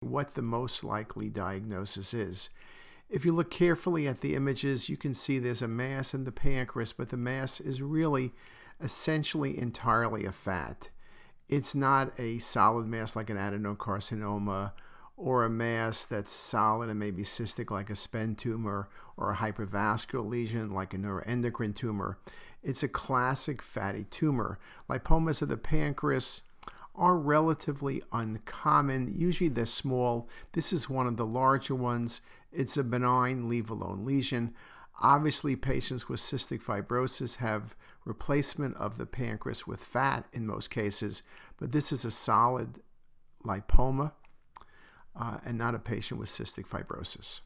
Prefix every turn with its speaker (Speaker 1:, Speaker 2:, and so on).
Speaker 1: what the most likely diagnosis is. If you look carefully at the images, you can see there's a mass in the pancreas, but the mass is really essentially entirely a fat. It's not a solid mass like an adenocarcinoma or a mass that's solid and maybe cystic like a SPEN tumor or a hypervascular lesion like a neuroendocrine tumor. It's a classic fatty tumor. Lipomas of the pancreas are relatively uncommon. Usually they're small. This is one of the larger ones. It's a benign leave alone lesion. Obviously, patients with cystic fibrosis have replacement of the pancreas with fat in most cases, but this is a solid lipoma uh, and not a patient with cystic fibrosis.